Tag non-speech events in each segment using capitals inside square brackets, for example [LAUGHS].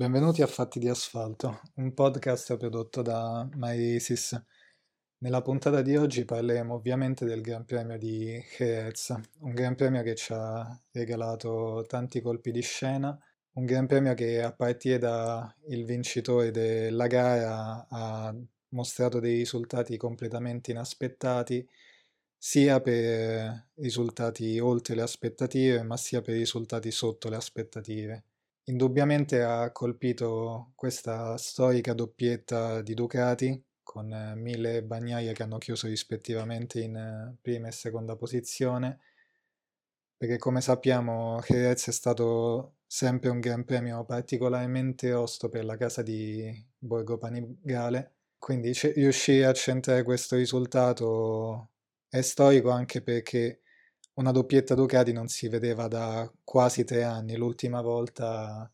Benvenuti a Fatti di Asfalto, un podcast prodotto da MyAsis. Nella puntata di oggi parleremo ovviamente del Gran Premio di Jerez, un Gran Premio che ci ha regalato tanti colpi di scena, un Gran Premio che a partire dal vincitore della gara ha mostrato dei risultati completamente inaspettati, sia per risultati oltre le aspettative, ma sia per risultati sotto le aspettative. Indubbiamente ha colpito questa storica doppietta di Ducati con eh, Mille e Bagnaia che hanno chiuso rispettivamente in eh, prima e seconda posizione, perché come sappiamo Jerez è stato sempre un gran premio particolarmente osto per la casa di Borgo Panigale, quindi riuscire a centrare questo risultato è storico anche perché una doppietta Ducati non si vedeva da quasi tre anni, l'ultima volta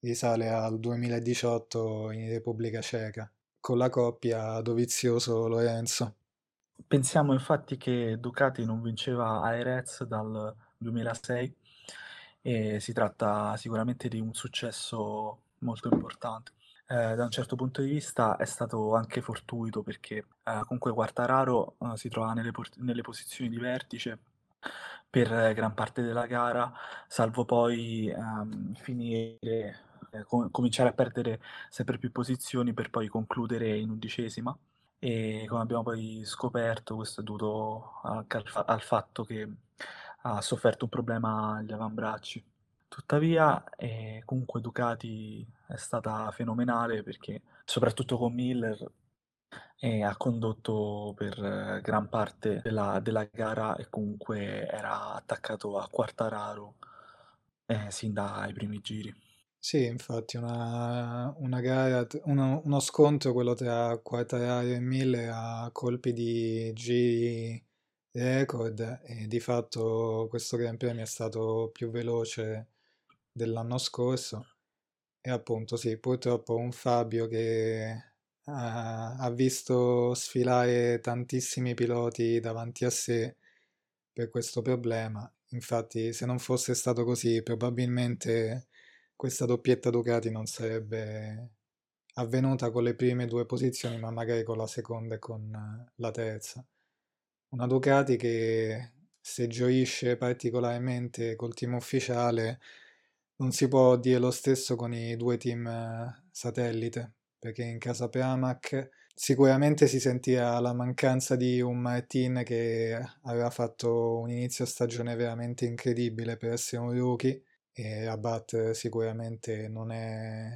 risale al 2018 in Repubblica Ceca, con la coppia Dovizioso-Lorenzo. Pensiamo infatti che Ducati non vinceva a Erez dal 2006 e si tratta sicuramente di un successo molto importante. Eh, da un certo punto di vista è stato anche fortuito perché eh, comunque Quartararo eh, si trova nelle, nelle posizioni di vertice per gran parte della gara, salvo poi um, finire, eh, com- cominciare a perdere sempre più posizioni per poi concludere in undicesima. E come abbiamo poi scoperto, questo è dovuto al, al fatto che ha sofferto un problema agli avambracci. Tuttavia, eh, comunque Ducati è stata fenomenale perché, soprattutto con Miller, e ha condotto per gran parte della, della gara e comunque era attaccato a Quartararo eh, sin dai primi giri. Sì, infatti una, una gara, uno, uno, scontro quello tra Quartararo e Miller a colpi di giri record e di fatto questo Gran Premio è stato più veloce dell'anno scorso e appunto sì, purtroppo un Fabio che ha visto sfilare tantissimi piloti davanti a sé per questo problema. Infatti, se non fosse stato così, probabilmente questa doppietta Ducati non sarebbe avvenuta con le prime due posizioni, ma magari con la seconda e con la terza. Una Ducati che se gioisce particolarmente col team ufficiale, non si può dire lo stesso con i due team satellite perché in casa Pramac sicuramente si sentiva la mancanza di un Martin che aveva fatto un inizio stagione veramente incredibile per essere un rookie e Abbat sicuramente non è,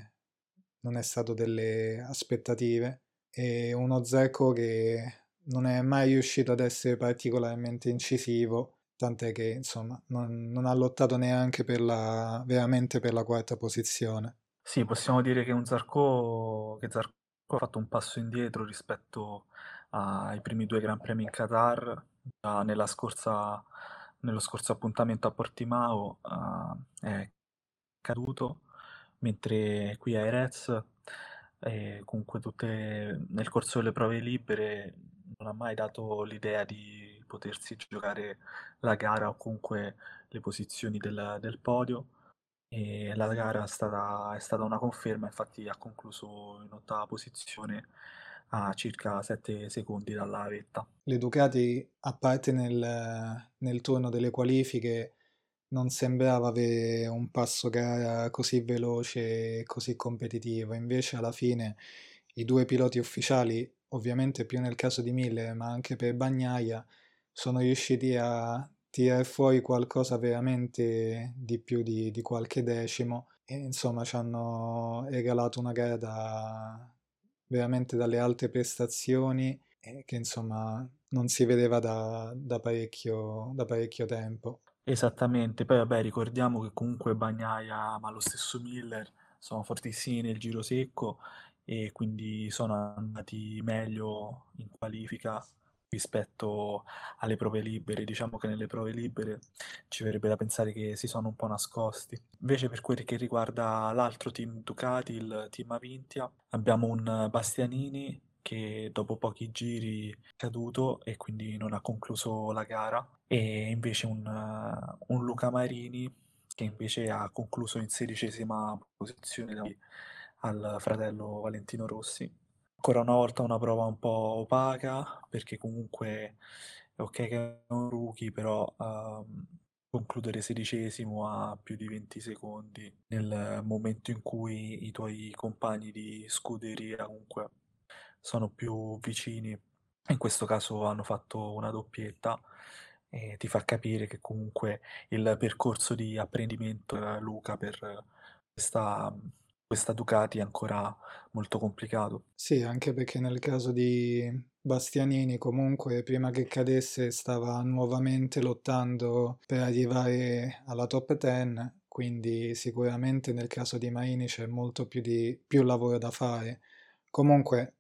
non è stato delle aspettative. E uno Zecco che non è mai riuscito ad essere particolarmente incisivo tant'è che insomma non, non ha lottato neanche per la, veramente per la quarta posizione sì, possiamo dire che un Zarco che Zarco ha fatto un passo indietro rispetto ai primi due Gran Premi in Qatar, già nella scorsa, nello scorso appuntamento a Portimao uh, è caduto, mentre qui a Erez eh, comunque tutte, nel corso delle prove libere non ha mai dato l'idea di potersi giocare la gara o comunque le posizioni del, del podio e la gara è stata, è stata una conferma, infatti ha concluso in ottava posizione a circa 7 secondi dalla vetta. Le Ducati, a parte nel, nel turno delle qualifiche, non sembrava avere un passo gara così veloce e così competitivo, invece alla fine i due piloti ufficiali, ovviamente più nel caso di Miller, ma anche per Bagnaia, sono riusciti a tirare fuori qualcosa veramente di più di, di qualche decimo e insomma ci hanno regalato una gara da, veramente dalle alte prestazioni che insomma non si vedeva da, da, parecchio, da parecchio tempo. Esattamente, poi vabbè ricordiamo che comunque Bagnaia ma lo stesso Miller sono fortissimi nel giro secco e quindi sono andati meglio in qualifica rispetto alle prove libere. Diciamo che nelle prove libere ci verrebbe da pensare che si sono un po' nascosti. Invece per quel che riguarda l'altro team Ducati, il team Avintia, abbiamo un Bastianini che dopo pochi giri è caduto e quindi non ha concluso la gara e invece un, un Luca Marini che invece ha concluso in sedicesima posizione al fratello Valentino Rossi. Ancora una volta una prova un po' opaca, perché comunque è ok che è un rookie, però um, concludere sedicesimo a più di 20 secondi nel momento in cui i tuoi compagni di scuderia comunque sono più vicini, in questo caso hanno fatto una doppietta e ti fa capire che comunque il percorso di apprendimento Luca per questa questa Ducati è ancora molto complicato. Sì, anche perché nel caso di Bastianini comunque prima che cadesse stava nuovamente lottando per arrivare alla top 10, quindi sicuramente nel caso di Maini c'è molto più, di, più lavoro da fare. Comunque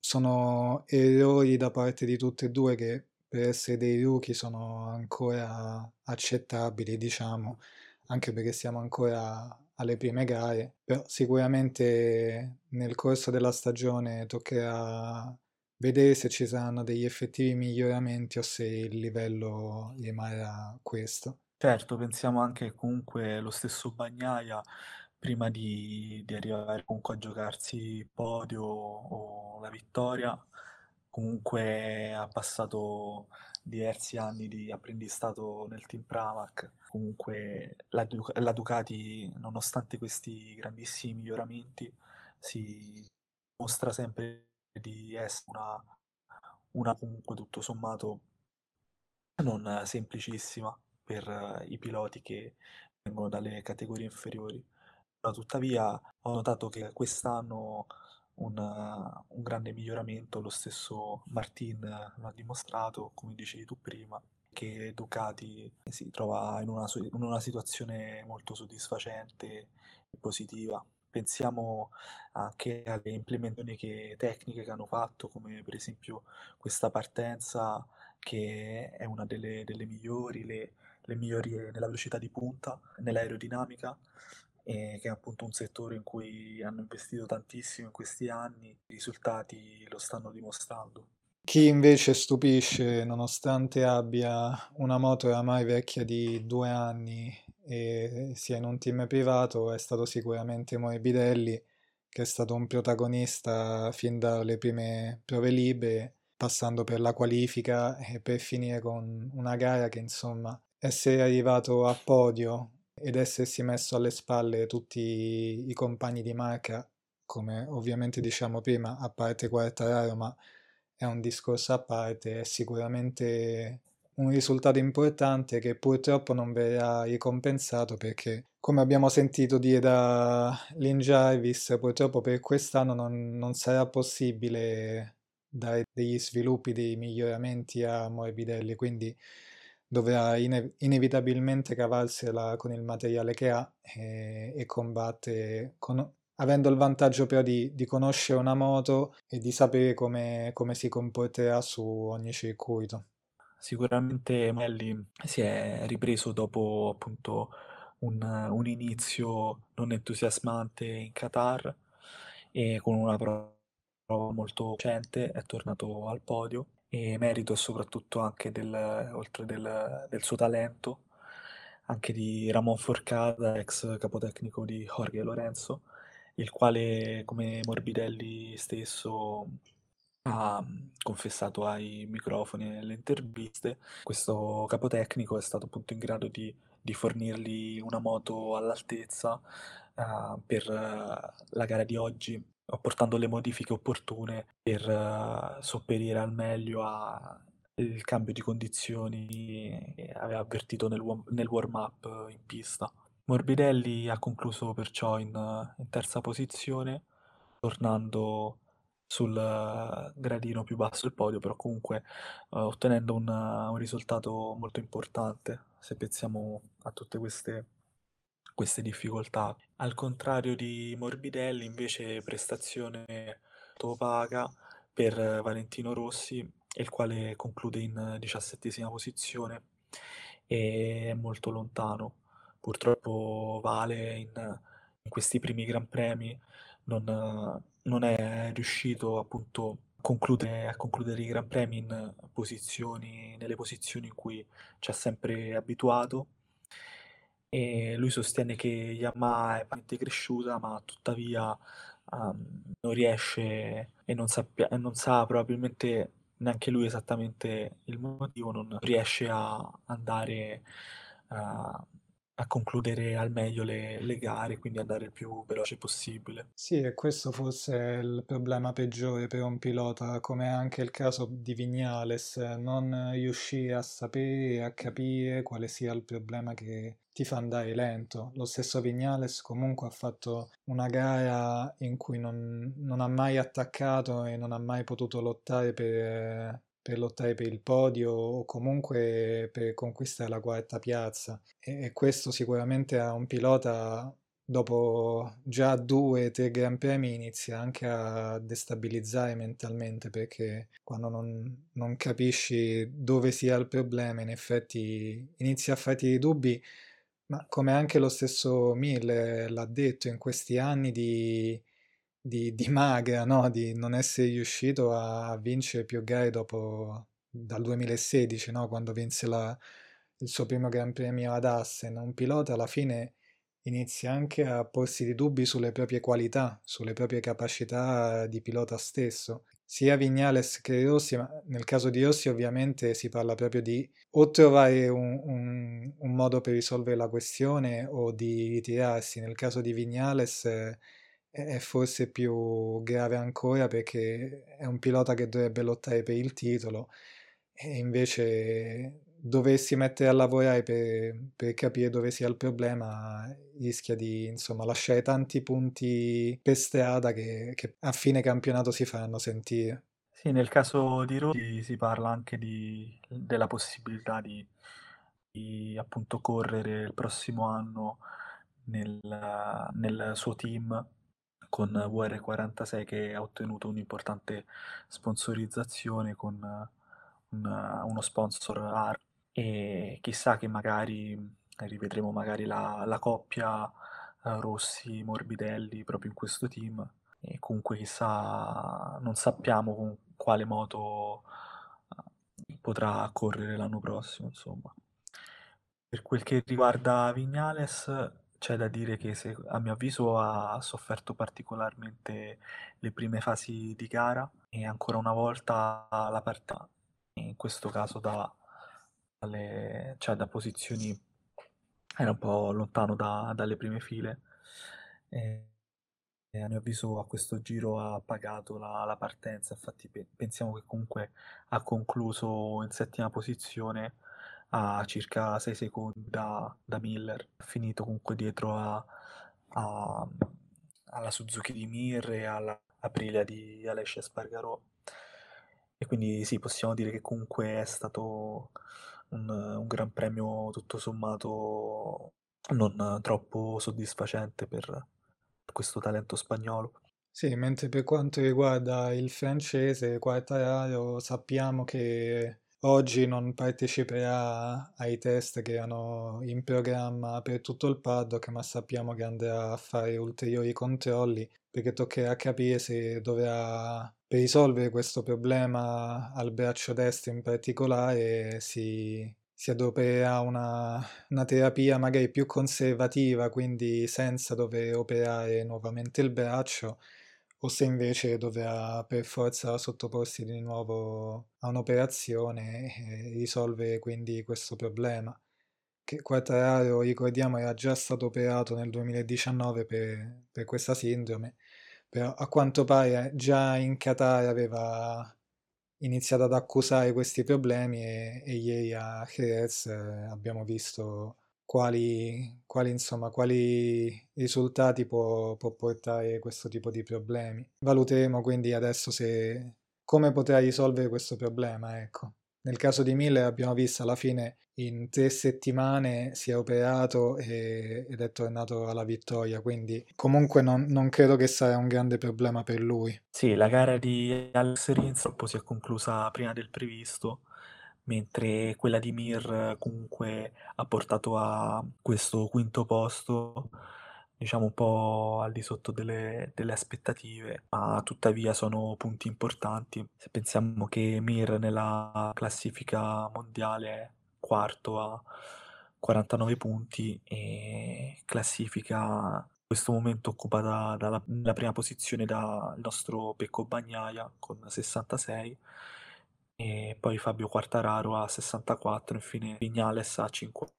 sono errori da parte di tutte e due che per essere dei rookie sono ancora accettabili, diciamo, anche perché siamo ancora alle prime gare, però sicuramente nel corso della stagione toccherà vedere se ci saranno degli effettivi miglioramenti o se il livello rimarrà questo. Certo, pensiamo anche comunque lo stesso Bagnaia prima di, di arrivare comunque a giocarsi il podio o la vittoria, comunque ha passato diversi anni di apprendistato nel team Pramac. Comunque la, la Ducati, nonostante questi grandissimi miglioramenti, si mostra sempre di essere una, una comunque tutto sommato non semplicissima per i piloti che vengono dalle categorie inferiori. Tuttavia ho notato che quest'anno un, un grande miglioramento, lo stesso Martin lo ha dimostrato, come dicevi tu prima, che Ducati si trova in una, in una situazione molto soddisfacente e positiva. Pensiamo anche alle implementazioni che, tecniche che hanno fatto, come per esempio questa partenza che è una delle, delle migliori, le, le migliori nella velocità di punta, nell'aerodinamica, e che è appunto un settore in cui hanno investito tantissimo in questi anni, i risultati lo stanno dimostrando. Chi invece stupisce, nonostante abbia una moto oramai vecchia di due anni e sia in un team privato, è stato sicuramente Morbidelli, che è stato un protagonista fin dalle prime prove libere, passando per la qualifica e per finire con una gara che insomma essere arrivato a podio ed essersi messo alle spalle tutti i compagni di marca, come ovviamente diciamo prima, a parte Quartararo, ma è un discorso a parte, è sicuramente un risultato importante che purtroppo non verrà ricompensato perché, come abbiamo sentito dire da Lynn Jarvis, purtroppo per quest'anno non, non sarà possibile dare degli sviluppi, dei miglioramenti a Morbidelli, quindi dovrà ine- inevitabilmente cavarsela con il materiale che ha e, e combatte con, avendo il vantaggio però di, di, conoscere una moto e di sapere come, come si comporterà su ogni circuito. Sicuramente Melli si è ripreso dopo appunto un, un inizio non entusiasmante in Qatar e con una prova molto recente è tornato al podio e merito soprattutto anche del, oltre del, del suo talento, anche di Ramon Forcada, ex capotecnico di Jorge Lorenzo, il quale, come Morbidelli stesso ha confessato ai microfoni e nelle interviste, questo capotecnico è stato appunto in grado di, di fornirgli una moto all'altezza uh, per uh, la gara di oggi apportando le modifiche opportune per uh, sopperire al meglio al cambio di condizioni che aveva avvertito nel, nel warm-up in pista. Morbidelli ha concluso perciò in, in terza posizione, tornando sul gradino più basso del podio, però comunque uh, ottenendo un, un, risultato molto importante se pensiamo a tutte queste queste difficoltà. Al contrario di Morbidelli, invece, prestazione paga per Valentino Rossi, il quale conclude in diciassettesima posizione e è molto lontano. Purtroppo Vale in, in questi primi Gran Premi non, non è riuscito appunto concludere, a concludere i Gran Premi in posizioni, nelle posizioni in cui ci ha sempre abituato. E lui sostiene che Yamaha è cresciuta, ma tuttavia um, non riesce e non, sappia, non sa probabilmente neanche lui esattamente il motivo, non riesce a andare uh, a concludere al meglio le, le gare, quindi andare il più veloce possibile. Sì, e questo forse è il problema peggiore per un pilota, come anche il caso di Vignales, non riuscire a sapere e a capire quale sia il problema che ti fa andare lento. Lo stesso Vignales comunque ha fatto una gara in cui non, non ha mai attaccato e non ha mai potuto lottare per, per lottare per il podio o comunque per conquistare la quarta piazza. E, e questo sicuramente a un pilota dopo già due o tre Gran Premi inizia anche a destabilizzare mentalmente perché quando non, non, capisci dove sia il problema in effetti inizia a farti dei dubbi ma come anche lo stesso Mille l'ha detto in questi anni di, di, di magra, no? Di non essere riuscito a vincere più gare dopo dal 2016, no? Quando vinse la, il suo primo Gran Premio ad Assen. Un pilota alla fine inizia anche a porsi dei dubbi sulle proprie qualità, sulle proprie capacità di pilota stesso. Sia Vignales che Rossi, ma nel caso di Rossi ovviamente si parla proprio di o trovare un, un, un modo per risolvere la questione o di ritirarsi. Nel caso di Vignales eh, è forse più grave ancora perché è un pilota che dovrebbe lottare per il titolo e invece dovessi mettere a lavorare per, per capire dove sia il problema rischia di insomma, lasciare tanti punti per strada che, che a fine campionato si faranno sentire. Sì, nel caso di Rossi si parla anche di, della possibilità di, di appunto correre il prossimo anno nel, nel suo team con VR46 che ha ottenuto un'importante sponsorizzazione con un, uno sponsor AR e chissà che magari rivedremo magari la, la coppia uh, Rossi-Morbidelli proprio in questo team. E comunque chissà non sappiamo con quale moto potrà correre l'anno prossimo insomma. Per quel che riguarda Vignales c'è da dire che se, a mio avviso ha sofferto particolarmente le prime fasi di gara e ancora una volta la partita, in questo caso da, dalle, cioè da posizioni era un po' lontano da, dalle prime file. E, e, a mio avviso a questo giro ha pagato la, la partenza, infatti pe- pensiamo che comunque ha concluso in settima posizione a circa 6 secondi da, da Miller, finito comunque dietro a, a, alla Suzuki di Mir e alla Aprilia di Alessia Spargarò. E quindi sì, possiamo dire che comunque è stato un, un gran premio tutto sommato non troppo soddisfacente per questo talento spagnolo. Sì, mentre per quanto riguarda il francese Quartararo sappiamo che Oggi non parteciperà ai test che erano in programma per tutto il paddock, ma sappiamo che andrà a fare ulteriori controlli perché toccherà capire se dovrà, per risolvere questo problema al braccio destro in particolare, si, si adopererà una, una terapia magari più conservativa, quindi senza dover operare nuovamente il braccio o se invece dovrà per forza sottoporsi di nuovo a un'operazione e risolvere quindi questo problema. Che Quartararo, ricordiamo, era già stato operato nel 2019 per, per questa sindrome, però a quanto pare già in Qatar aveva iniziato ad accusare questi problemi e, e ieri a Jerez eh, abbiamo visto quali, quali, insomma, quali risultati può, può, portare questo tipo di problemi. Valuteremo quindi adesso se, come potrà risolvere questo problema. Ecco. Nel caso di Miller abbiamo visto alla fine in tre settimane si è operato e, ed è tornato alla vittoria, quindi comunque non, non, credo che sarà un grande problema per lui. Sì, la gara di Alex Rins si è conclusa prima del previsto mentre quella di Mir comunque ha portato a questo quinto posto, diciamo un po' al di sotto delle, delle aspettative, ma tuttavia sono punti importanti. Se pensiamo che Mir nella classifica mondiale è quarto a 49 punti e classifica in questo momento occupa da, dalla, la prima posizione dal nostro Pecco Bagnaia con 66 e poi Fabio Quartararo a 64 infine Vignales a 50.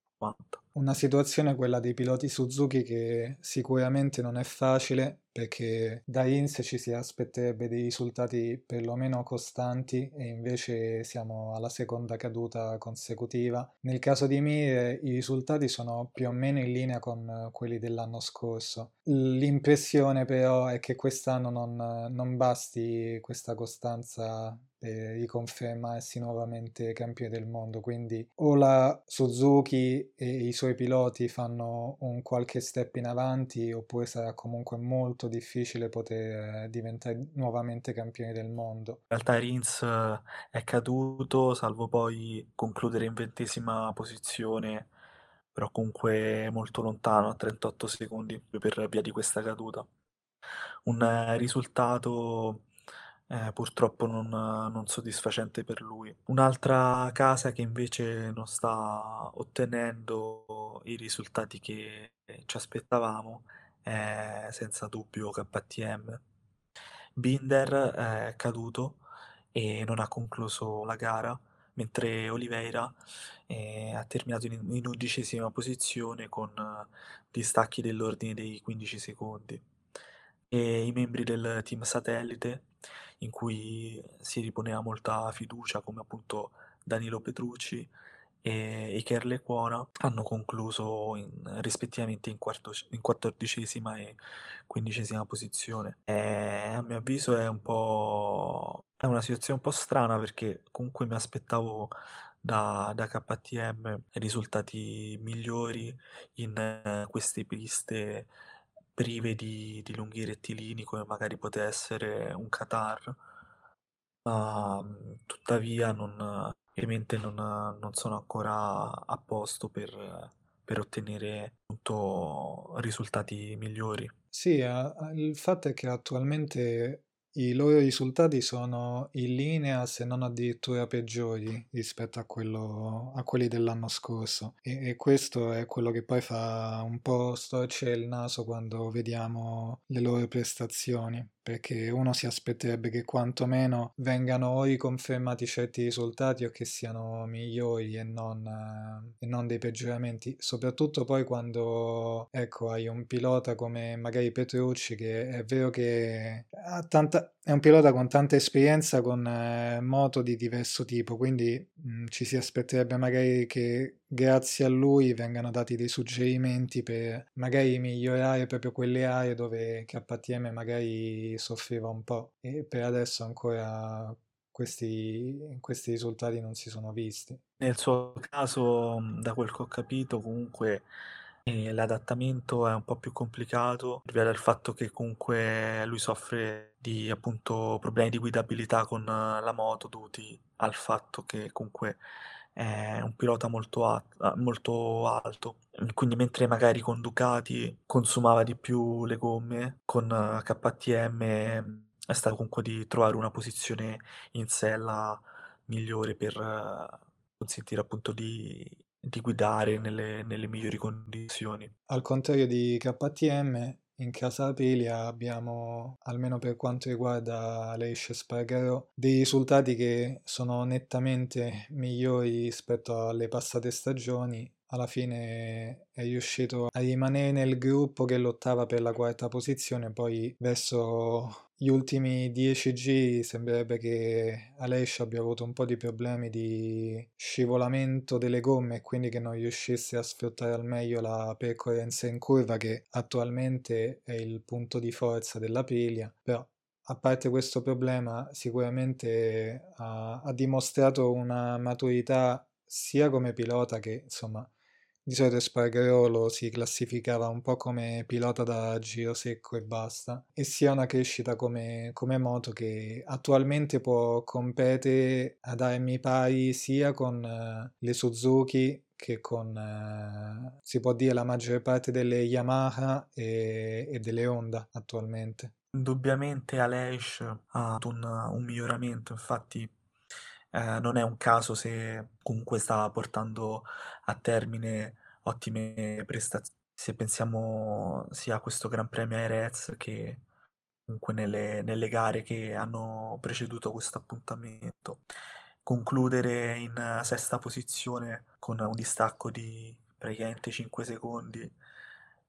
Una situazione quella dei piloti Suzuki che sicuramente non è facile perché da Inz ci si aspetterebbe dei risultati perlomeno costanti e invece siamo alla seconda caduta consecutiva. Nel caso di Mir i risultati sono più o meno in linea con quelli dell'anno scorso. L'impressione però è che quest'anno non, non basti questa costanza per riconfermarsi nuovamente campione del mondo, quindi o la Suzuki e i suoi piloti fanno un qualche step in avanti oppure sarà comunque molto difficile poter diventare nuovamente campioni del mondo. In realtà Rins eh, è caduto, salvo poi concludere in ventesima posizione, però comunque molto lontano, a 38 secondi per via di questa caduta. Un eh, risultato eh, purtroppo non, non, soddisfacente per lui. Un'altra casa che invece non sta ottenendo i risultati che ci aspettavamo è senza dubbio KTM. Binder è caduto e non ha concluso la gara, mentre Oliveira eh, ha terminato in, in undicesima posizione con uh, distacchi dell'ordine dei 15 secondi. E i membri del team satellite, in cui si riponeva molta fiducia, come appunto Danilo Petrucci, e Iker Lecuona hanno concluso in, rispettivamente in, quarto, in quattordicesima e quindicesima posizione. E, a mio avviso è un po' è una situazione un po' strana perché comunque mi aspettavo da, da KTM risultati migliori in eh, queste piste prive di, di lunghi rettilini come magari poteva essere un Qatar ma tuttavia non ovviamente non, non sono ancora a posto per, per ottenere appunto risultati migliori. Sì, il fatto è che attualmente i loro risultati sono in linea, se non addirittura peggiori rispetto a, quello, a quelli dell'anno scorso. E, e, questo è quello che poi fa un po' storcere il naso quando vediamo le loro prestazioni perché uno si aspetterebbe che quantomeno vengano o riconfermati certi risultati o che siano migliori e non, eh, e non dei peggioramenti, soprattutto poi quando ecco, hai un pilota come magari Petrucci che è vero che tanta, è un pilota con tanta esperienza con eh, moto di diverso tipo, quindi mh, ci si aspetterebbe magari che grazie a lui vengano dati dei suggerimenti per magari migliorare proprio quelle aree dove KTM magari soffriva un po' e per adesso ancora questi, questi risultati non si sono visti. Nel suo caso, da quel che ho capito, comunque eh, l'adattamento è un po' più complicato per via del fatto che comunque lui soffre di appunto problemi di guidabilità con la moto dovuti al fatto che comunque è un pilota molto, a- molto alto. Quindi mentre magari con Ducati consumava di più le gomme, con KTM è stato comunque di trovare una posizione in sella migliore per eh, consentire appunto di, di guidare nelle, nelle migliori condizioni. Al contrario di KTM, in casa Aprilia abbiamo, almeno per quanto riguarda Leish Spargaro, dei risultati che sono nettamente migliori rispetto alle passate stagioni. Alla fine è riuscito a rimanere nel gruppo che lottava per la quarta posizione, poi verso gli ultimi 10 giri sembrerebbe che Alessia abbia avuto un po' di problemi di scivolamento delle gomme e quindi che non riuscisse a sfruttare al meglio la percorrenza in curva che attualmente è il punto di forza della Piglia, però a parte questo problema sicuramente ha, ha dimostrato una maturità sia come pilota che insomma di solito Spargarolo si classificava un po' come pilota da giro secco e basta, e sia una crescita come, come moto che attualmente può competere ad armi pari sia con uh, le Suzuki che con, uh, si può dire, la maggior parte delle Yamaha e, e delle Honda attualmente. Indubbiamente Aleix ha un, un miglioramento, infatti eh, non è un caso se comunque sta portando a termine ottime prestazioni. Se pensiamo sia a questo Gran Premio Reds che comunque nelle, nelle gare che hanno preceduto questo appuntamento. Concludere in sesta posizione con un distacco di praticamente 5 secondi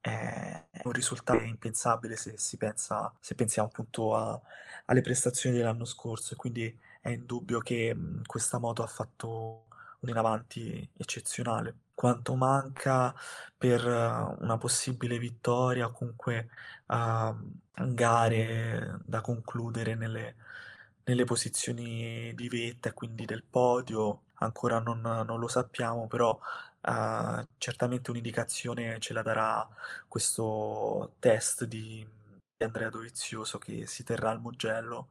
è un risultato impensabile se si pensa, se pensiamo appunto a, alle prestazioni dell'anno scorso quindi è indubbio che mh, questa moto ha fatto un in avanti eccezionale. Quanto manca per uh, una possibile vittoria comunque uh, gare da concludere nelle, nelle posizioni di vetta quindi del podio, ancora non, non lo sappiamo, però Uh, certamente un'indicazione ce la darà questo test di, di Andrea Dovizioso che si terrà al Mugello,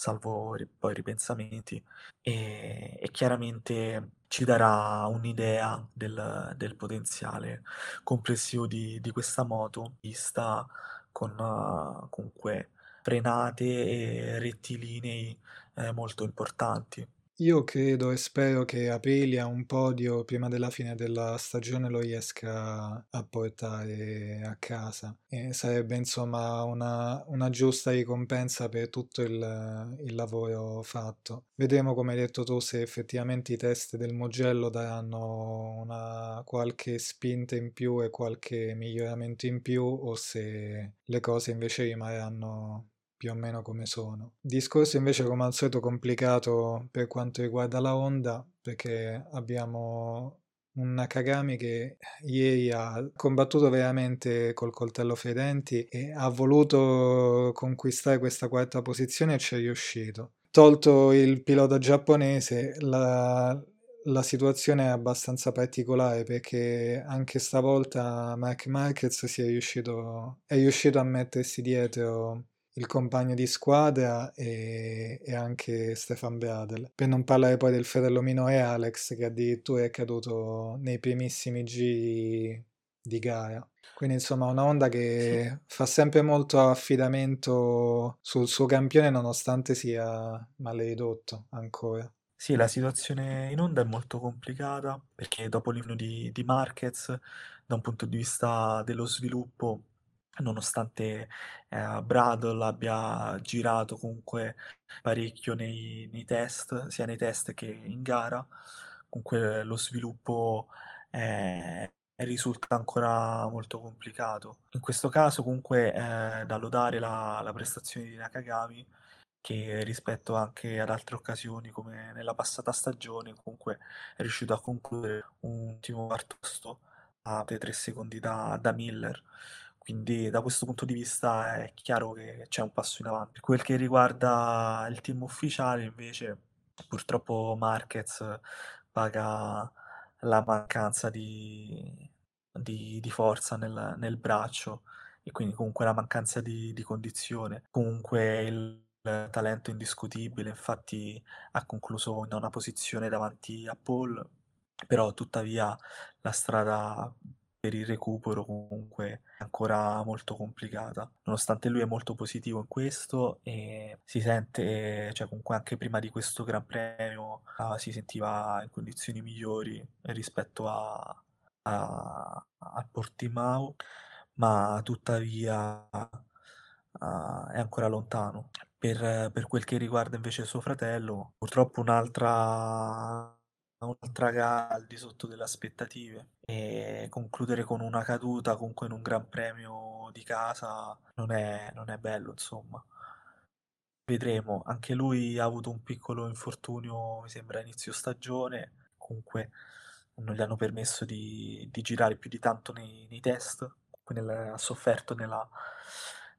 salvo poi ripensamenti, e, e chiaramente ci darà un'idea del, del potenziale complessivo di, di questa moto, vista con uh, comunque frenate e rettilinei eh, molto importanti. Io credo e spero che Aprilia un podio prima della fine della stagione lo riesca a portare a casa e sarebbe insomma una, una giusta ricompensa per tutto il, il, lavoro fatto. Vedremo come hai detto tu se effettivamente i test del Mugello daranno una qualche spinta in più e qualche miglioramento in più o se le cose invece rimarranno più o meno come sono. Discorso invece come al solito complicato per quanto riguarda la Honda perché abbiamo un Nakagami che ieri ha combattuto veramente col coltello fra i denti e ha voluto conquistare questa quarta posizione e ci è riuscito. Tolto il pilota giapponese, la, la situazione è abbastanza particolare perché anche stavolta Mark Marquez è riuscito, è riuscito a mettersi dietro il compagno di squadra e, e, anche Stefan Bradel. Per non parlare poi del fratello minore Alex che addirittura è caduto nei primissimi giri di gara. Quindi insomma una Honda che sì. [LAUGHS] fa sempre molto affidamento sul suo campione nonostante sia maledotto ancora. Sì, la situazione in Honda è molto complicata perché dopo l'inno di, di Marquez, da un punto di vista dello sviluppo, nonostante eh, Bradle abbia girato comunque parecchio nei, nei, test, sia nei test che in gara, comunque lo sviluppo è, risulta ancora molto complicato. In questo caso comunque è da lodare la, la prestazione di Nakagami che rispetto anche ad altre occasioni come nella passata stagione comunque è riuscito a concludere un ultimo quarto a 3 secondi da, da Miller quindi da questo punto di vista è chiaro che c'è un passo in avanti. Per quel che riguarda il team ufficiale, invece, purtroppo Marquez paga la mancanza di, di, di forza nel, nel, braccio e quindi comunque la mancanza di, di condizione. Comunque il talento indiscutibile, infatti ha concluso in una posizione davanti a Paul, però tuttavia la strada per il recupero comunque è ancora molto complicata. Nonostante lui è molto positivo in questo e si sente, cioè comunque anche prima di questo Gran Premio uh, si sentiva in condizioni migliori rispetto a, a, a Portimao, ma tuttavia uh, è ancora lontano. Per, per quel che riguarda invece suo fratello, purtroppo un'altra un'altra gara al di sotto delle aspettative. E concludere con una caduta comunque in un gran premio di casa non è, non è bello insomma. Vedremo. Anche lui ha avuto un piccolo infortunio mi sembra a inizio stagione. Comunque non gli hanno permesso di, di girare più di tanto nei, nei test. Nel, ha sofferto nella,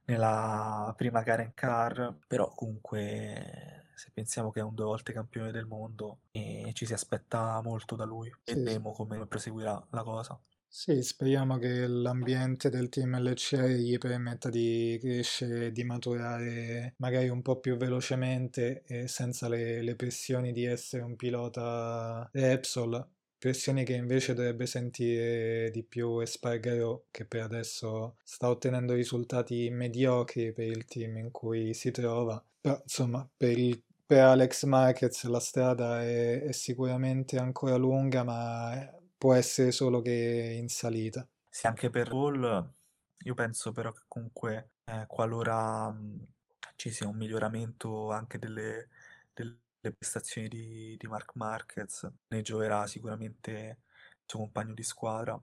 nella prima gara in car. Però comunque se pensiamo che è un due volte campione del mondo e ci si aspetta molto da lui. Sì, Vedremo come proseguirà la cosa. Sì, speriamo che l'ambiente del team LCR gli permetta di crescere e di maturare magari un po' più velocemente e senza le, le pressioni di essere un pilota Repsol, pressioni che invece dovrebbe sentire di più Espargaro che per adesso sta ottenendo risultati mediocri per il team in cui si trova, però insomma per il per Alex Marquez la strada è, è, sicuramente ancora lunga, ma può essere solo che in salita. Sì, anche per Paul, io penso però che comunque eh, qualora mh, ci sia un miglioramento anche delle, delle prestazioni di, di Mark Marquez, ne gioverà sicuramente il suo compagno di squadra,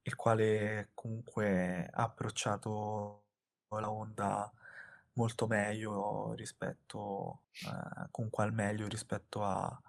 il quale comunque ha approcciato la Honda molto meglio rispetto, eh, comunque al meglio rispetto a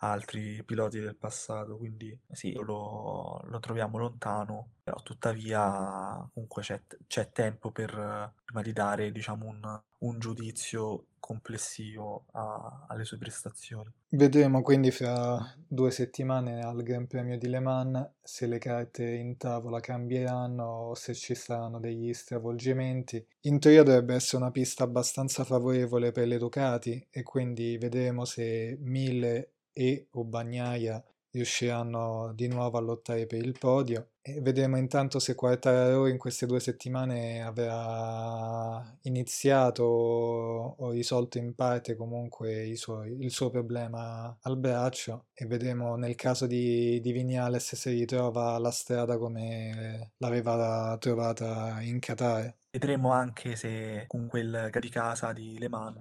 altri piloti del passato, quindi sì, lo, lo troviamo lontano, però tuttavia comunque c'è, c'è tempo per, prima di dare diciamo un, un giudizio complessivo a, alle sue prestazioni. Vedremo quindi fra due settimane al Gran Premio di Le Mans se le carte in tavola cambieranno o se ci saranno degli stravolgimenti. In teoria dovrebbe essere una pista abbastanza favorevole per le Ducati e quindi vedremo se Mille e o Bagnaia riusciranno di nuovo a lottare per il podio e vedremo intanto se Quartararo in queste due settimane avrà iniziato o risolto in parte comunque suoi, il suo problema al braccio e vedremo nel caso di, di Vignales se ritrova la strada come l'aveva trovata in Qatar. Vedremo anche se con quel di casa di Le Mans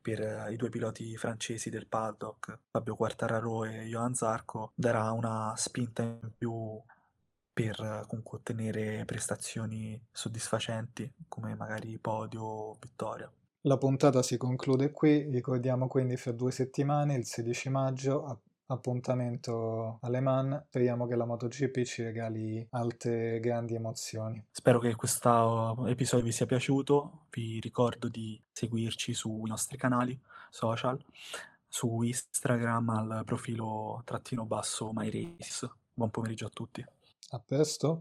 per i due piloti francesi del paddock, Fabio Quartararo e Johan Zarco, darà una spinta in più per comunque ottenere prestazioni soddisfacenti come magari podio o vittoria. La puntata si conclude qui, ricordiamo quindi fra due settimane, il 16 maggio, appuntamento alle Man. Speriamo che la MotoGP ci regali altre grandi emozioni. Spero che questo episodio vi sia piaciuto. Vi ricordo di seguirci sui nostri canali social, su Instagram al profilo trattino basso MyRace. Buon pomeriggio a tutti. A presto.